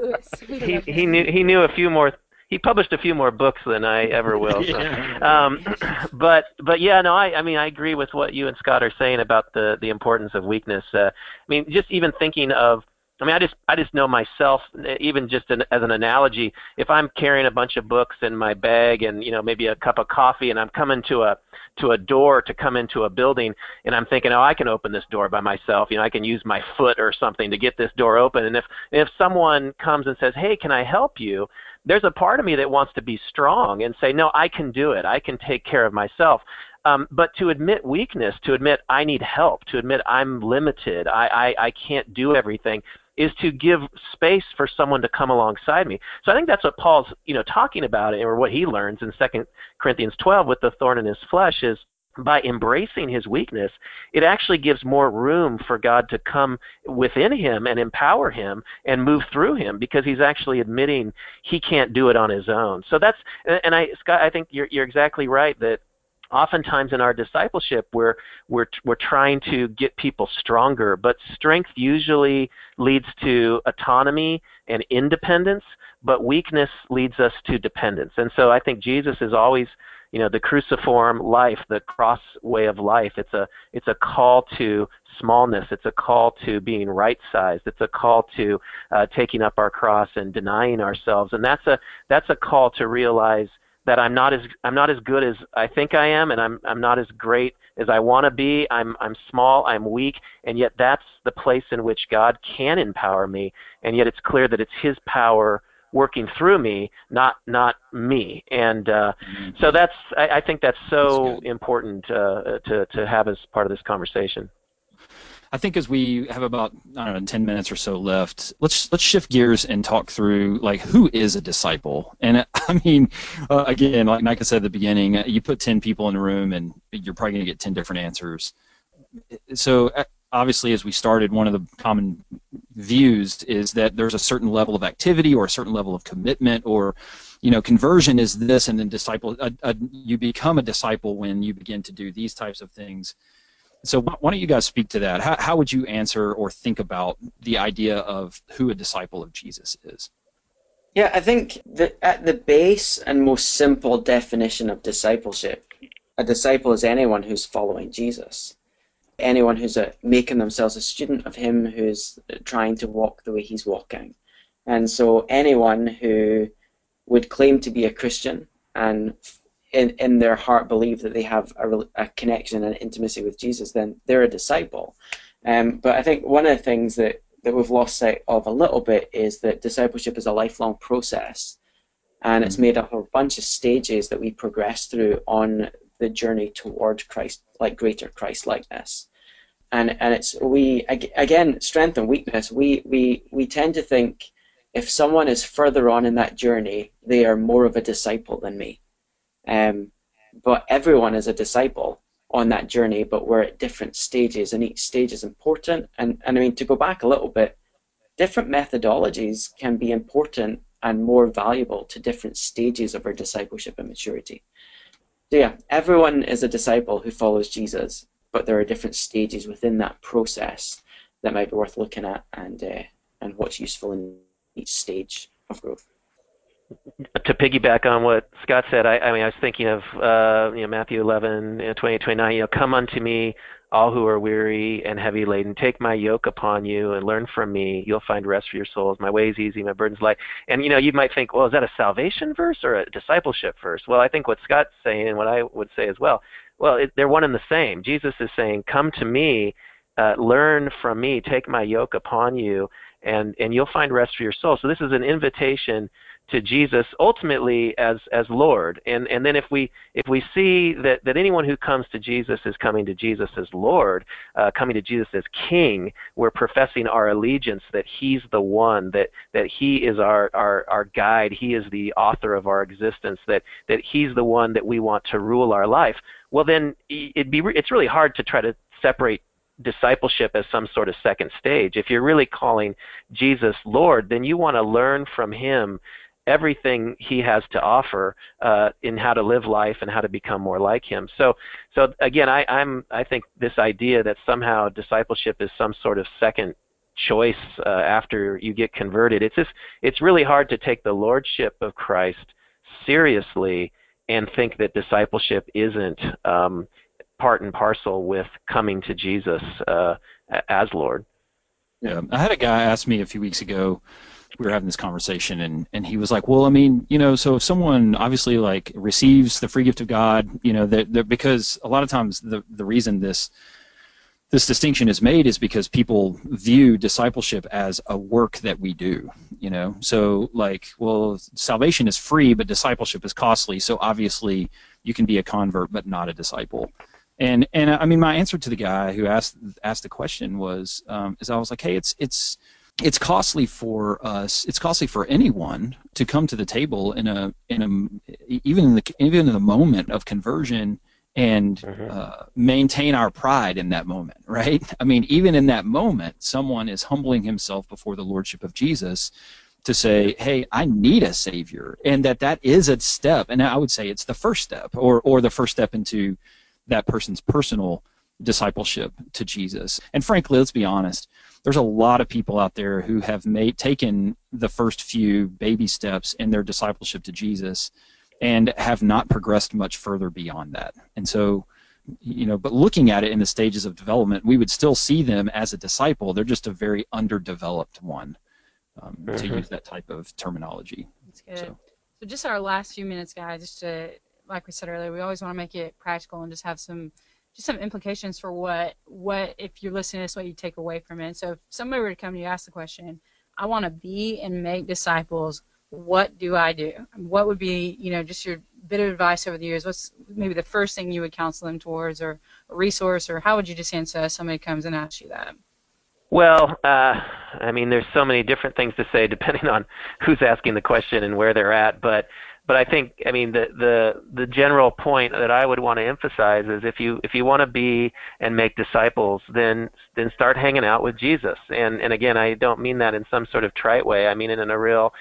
he he knew he knew a few more he published a few more books than I ever will. So. um, but but yeah, no, I I mean I agree with what you and Scott are saying about the the importance of weakness. Uh, I mean, just even thinking of. I mean, I just I just know myself, even just an, as an analogy. If I'm carrying a bunch of books in my bag and you know maybe a cup of coffee, and I'm coming to a to a door to come into a building, and I'm thinking, oh, I can open this door by myself. You know, I can use my foot or something to get this door open. And if if someone comes and says, hey, can I help you? there's a part of me that wants to be strong and say, no, I can do it. I can take care of myself. Um, but to admit weakness, to admit I need help, to admit I'm limited, I, I, I can't do everything, is to give space for someone to come alongside me. So I think that's what Paul's you know talking about, or what he learns in Second Corinthians 12 with the thorn in his flesh is by embracing his weakness, it actually gives more room for God to come within him and empower him and move through him because he's actually admitting he can't do it on his own. So that's and I Scott, I think you're you're exactly right that oftentimes in our discipleship, we're we're we're trying to get people stronger, but strength usually leads to autonomy and independence, but weakness leads us to dependence. And so I think Jesus is always you know the cruciform life the cross way of life. It's a it's a call to smallness. It's a call to being right sized it's a call to uh, taking up our cross and denying ourselves. And that's a that's a call to realize that I'm not as I'm not as good as I think I am and I'm I'm not as great as I want to be I'm I'm small I'm weak and yet that's the place in which God can empower me and yet it's clear that it's his power working through me, not not me. And uh, mm-hmm. so that's I, I, think that's so that's important uh, to to have as part of this conversation. I think as we have about I don't know ten minutes or so left, let's let's shift gears and talk through like who is a disciple. And I mean, uh, again, like Micah said at the beginning, you put ten people in a room and you're probably going to get ten different answers. So uh, obviously, as we started, one of the common views is that there's a certain level of activity or a certain level of commitment or you know conversion is this and then disciple a, you become a disciple when you begin to do these types of things so why don't you guys speak to that? How, how would you answer or think about the idea of who a disciple of jesus is? Yeah i think that at the base and most simple definition of discipleship a disciple is anyone who's following jesus. Anyone who's a, making themselves a student of him who's trying to walk the way he's walking. And so anyone who would claim to be a Christian and in, in their heart believe that they have a, a connection and intimacy with Jesus, then they're a disciple. Um, but I think one of the things that, that we've lost sight of a little bit is that discipleship is a lifelong process. And it's made up of a bunch of stages that we progress through on the journey toward Christ, like greater Christ likeness. And and it's we again strength and weakness. We we we tend to think if someone is further on in that journey, they are more of a disciple than me. Um, but everyone is a disciple on that journey, but we're at different stages, and each stage is important. And, and I mean, to go back a little bit, different methodologies can be important and more valuable to different stages of our discipleship and maturity. So yeah, everyone is a disciple who follows Jesus, but there are different stages within that process that might be worth looking at and uh, and what's useful in each stage of growth. To piggyback on what Scott said, I, I mean, I was thinking of uh, you know Matthew 11, you know, 28, 29. You know, come unto me, all who are weary and heavy laden, take my yoke upon you and learn from me. You'll find rest for your souls. My way is easy, my burden's light. And you know, you might think, well, is that a salvation verse or a discipleship verse? Well, I think what Scott's saying and what I would say as well. Well, it, they're one and the same. Jesus is saying, "Come to me, uh, learn from me, take my yoke upon you, and and you'll find rest for your soul." So this is an invitation to Jesus ultimately as as Lord. And and then if we if we see that that anyone who comes to Jesus is coming to Jesus as Lord, uh, coming to Jesus as King, we're professing our allegiance that He's the one that that He is our our our guide. He is the author of our existence. That that He's the one that we want to rule our life. Well, then it'd be it's really hard to try to separate discipleship as some sort of second stage. If you're really calling Jesus Lord, then you want to learn from Him everything he has to offer uh, in how to live life and how to become more like him. So, so again, I, I'm I think this idea that somehow discipleship is some sort of second choice uh, after you get converted. It's just it's really hard to take the lordship of Christ seriously and think that discipleship isn't um, part and parcel with coming to Jesus uh, as Lord. Yeah, I had a guy ask me a few weeks ago we were having this conversation and, and he was like, well, I mean, you know, so if someone obviously like receives the free gift of God, you know, that, because a lot of times the, the reason this, this distinction is made is because people view discipleship as a work that we do, you know, so like, well, salvation is free, but discipleship is costly. So obviously you can be a convert, but not a disciple. And, and I mean, my answer to the guy who asked, asked the question was, um, is I was like, Hey, it's, it's, it's costly for us. It's costly for anyone to come to the table in a in a even in the even in the moment of conversion and mm-hmm. uh, maintain our pride in that moment, right? I mean, even in that moment, someone is humbling himself before the lordship of Jesus, to say, hey, I need a savior, and that that is a step, and I would say it's the first step, or or the first step into that person's personal discipleship to Jesus. And frankly, let's be honest, there's a lot of people out there who have made taken the first few baby steps in their discipleship to Jesus and have not progressed much further beyond that. And so you know, but looking at it in the stages of development, we would still see them as a disciple. They're just a very underdeveloped one, um, mm-hmm. to use that type of terminology. That's good. So. so, just our last few minutes, guys, just to, like we said earlier, we always want to make it practical and just have some, just some implications for what, what if you're listening to this, what you take away from it. So, if somebody were to come to you, ask the question, I want to be and make disciples what do I do? What would be, you know, just your bit of advice over the years? What's maybe the first thing you would counsel them towards, or a resource, or how would you just answer if somebody comes and asks you that? Well, uh, I mean, there's so many different things to say depending on who's asking the question and where they're at, but but I think I mean the the the general point that I would want to emphasize is if you if you want to be and make disciples, then then start hanging out with Jesus. And and again, I don't mean that in some sort of trite way. I mean it in a real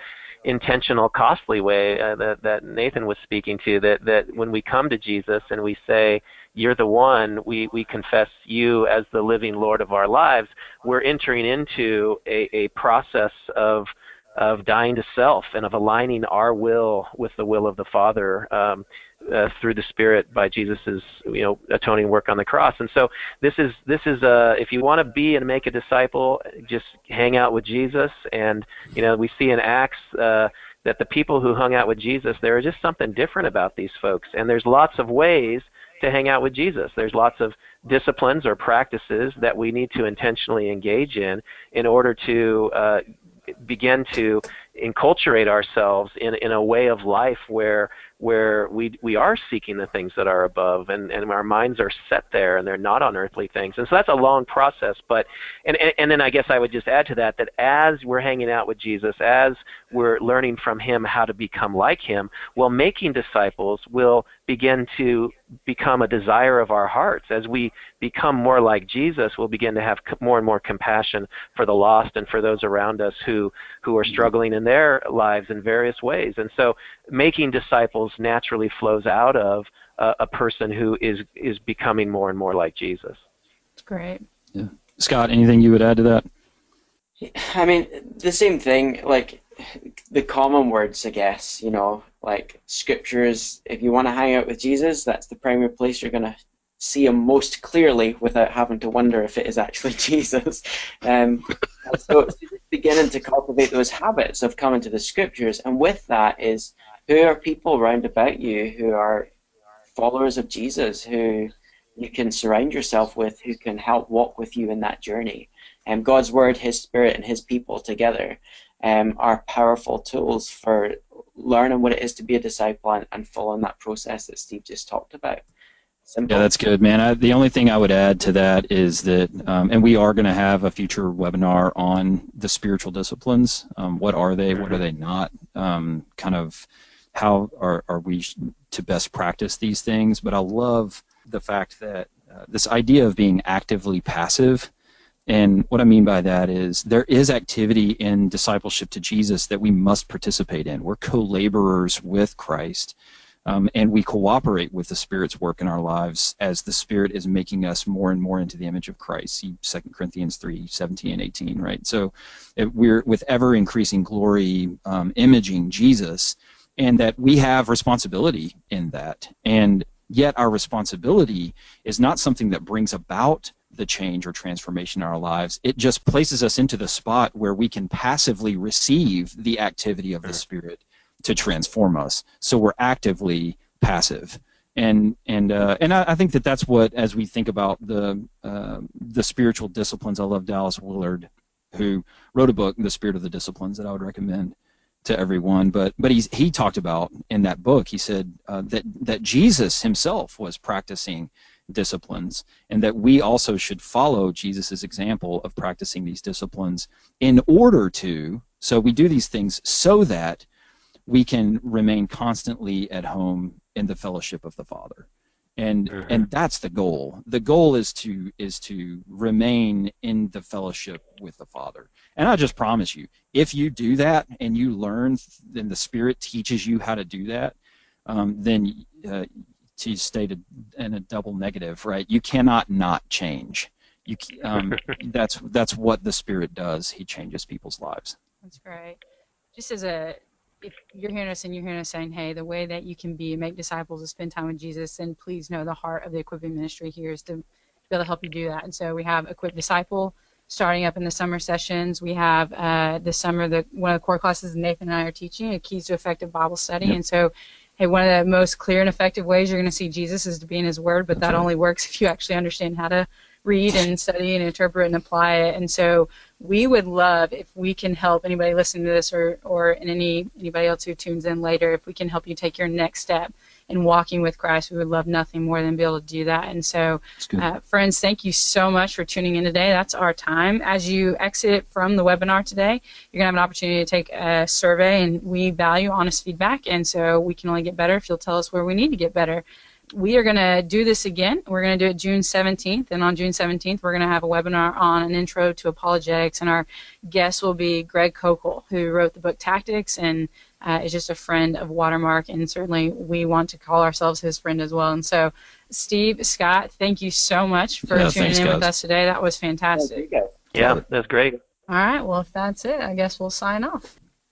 intentional, costly way uh, that, that Nathan was speaking to. That that when we come to Jesus and we say, "You're the one," we we confess you as the living Lord of our lives. We're entering into a, a process of of dying to self and of aligning our will with the will of the Father. Um, uh, through the Spirit by Jesus's you know atoning work on the cross. And so this is this is uh, if you want to be and make a disciple, just hang out with Jesus. And you know we see in Acts. Uh, that the people who hung out with Jesus, there was just something different about these folks. And there's lots of ways to hang out with Jesus. There's lots of disciplines or practices that we need to intentionally engage in in order to uh, begin to enculturate ourselves in, in a way of life where where we we are seeking the things that are above and, and our minds are set there and they're not on earthly things. And so that's a long process. But and, and, and then I guess I would just add to that that as we're hanging out with Jesus, as we're learning from him how to become like him, well making disciples will begin to become a desire of our hearts. As we become more like Jesus, we'll begin to have more and more compassion for the lost and for those around us who who are struggling in their lives in various ways. And so making disciples naturally flows out of uh, a person who is is becoming more and more like Jesus. That's great. Yeah. Scott, anything you would add to that? I mean, the same thing, like the common words, I guess, you know, like scriptures, if you want to hang out with Jesus, that's the primary place you're going to see him most clearly without having to wonder if it is actually Jesus. Um, so it's beginning to cultivate those habits of coming to the scriptures, and with that is who are people round about you who are followers of Jesus, who you can surround yourself with, who can help walk with you in that journey. And um, God's Word, His Spirit, and His people together um, are powerful tools for learning what it is to be a disciple and, and following that process that Steve just talked about. Simple. Yeah, that's good, man. I, the only thing I would add to that is that, um, and we are going to have a future webinar on the spiritual disciplines. Um, what are they? What are they not? Um, kind of how are, are we to best practice these things? But I love the fact that uh, this idea of being actively passive. And what I mean by that is there is activity in discipleship to Jesus that we must participate in. We're co laborers with Christ. Um, and we cooperate with the Spirit's work in our lives as the Spirit is making us more and more into the image of Christ. See 2 Corinthians 3, 17 and 18, right? So we're with ever increasing glory um, imaging Jesus, and that we have responsibility in that. And yet our responsibility is not something that brings about the change or transformation in our lives. It just places us into the spot where we can passively receive the activity of the Spirit to transform us. So we're actively passive. And and uh, and I, I, think that that's what, as we think about the uh, the spiritual disciplines, I love Dallas Willard, who wrote a book, The Spirit of the Disciplines, that I would recommend to everyone. But but he's he talked about in that book. He said uh, that that Jesus himself was practicing disciplines, and that we also should follow Jesus' example of practicing these disciplines in order to. So we do these things so that we can remain constantly at home in the fellowship of the Father. And Mhm. and that's the goal. The goal is to is to remain in the fellowship with the Father. And I just promise you, if you do that and you learn, then the Spirit teaches you how to do that. Um, then uh, to state it in a double negative, right? You cannot not change. You um, that's that's what the Spirit does. He changes people's lives. That's great. Just as a, if you're hearing us and you're hearing us saying, hey, the way that you can be and make disciples is spend time with Jesus, then please know the heart of the equipping ministry here is to be able to help you do that. And so we have Equip Disciple starting up in the summer sessions. We have uh, this summer the one of the core classes Nathan and I are teaching, a Keys to Effective Bible Study. Yep. And so, hey, one of the most clear and effective ways you're going to see Jesus is to be in His Word, but That's that right. only works if you actually understand how to read and study and interpret and apply it. And so we would love if we can help anybody listening to this or, or any anybody else who tunes in later, if we can help you take your next step in walking with Christ, we would love nothing more than be able to do that. And so, uh, friends, thank you so much for tuning in today. That's our time. As you exit from the webinar today, you're going to have an opportunity to take a survey, and we value honest feedback. And so we can only get better if you'll tell us where we need to get better we are going to do this again. We're going to do it June 17th, and on June 17th, we're going to have a webinar on an intro to apologetics, and our guest will be Greg Koukl, who wrote the book Tactics and uh, is just a friend of Watermark, and certainly we want to call ourselves his friend as well. And so, Steve, Scott, thank you so much for Yeah, tuning thanks, in with us today. That was fantastic. Yeah, that's great. All right, well, if that's it, I guess we'll sign off.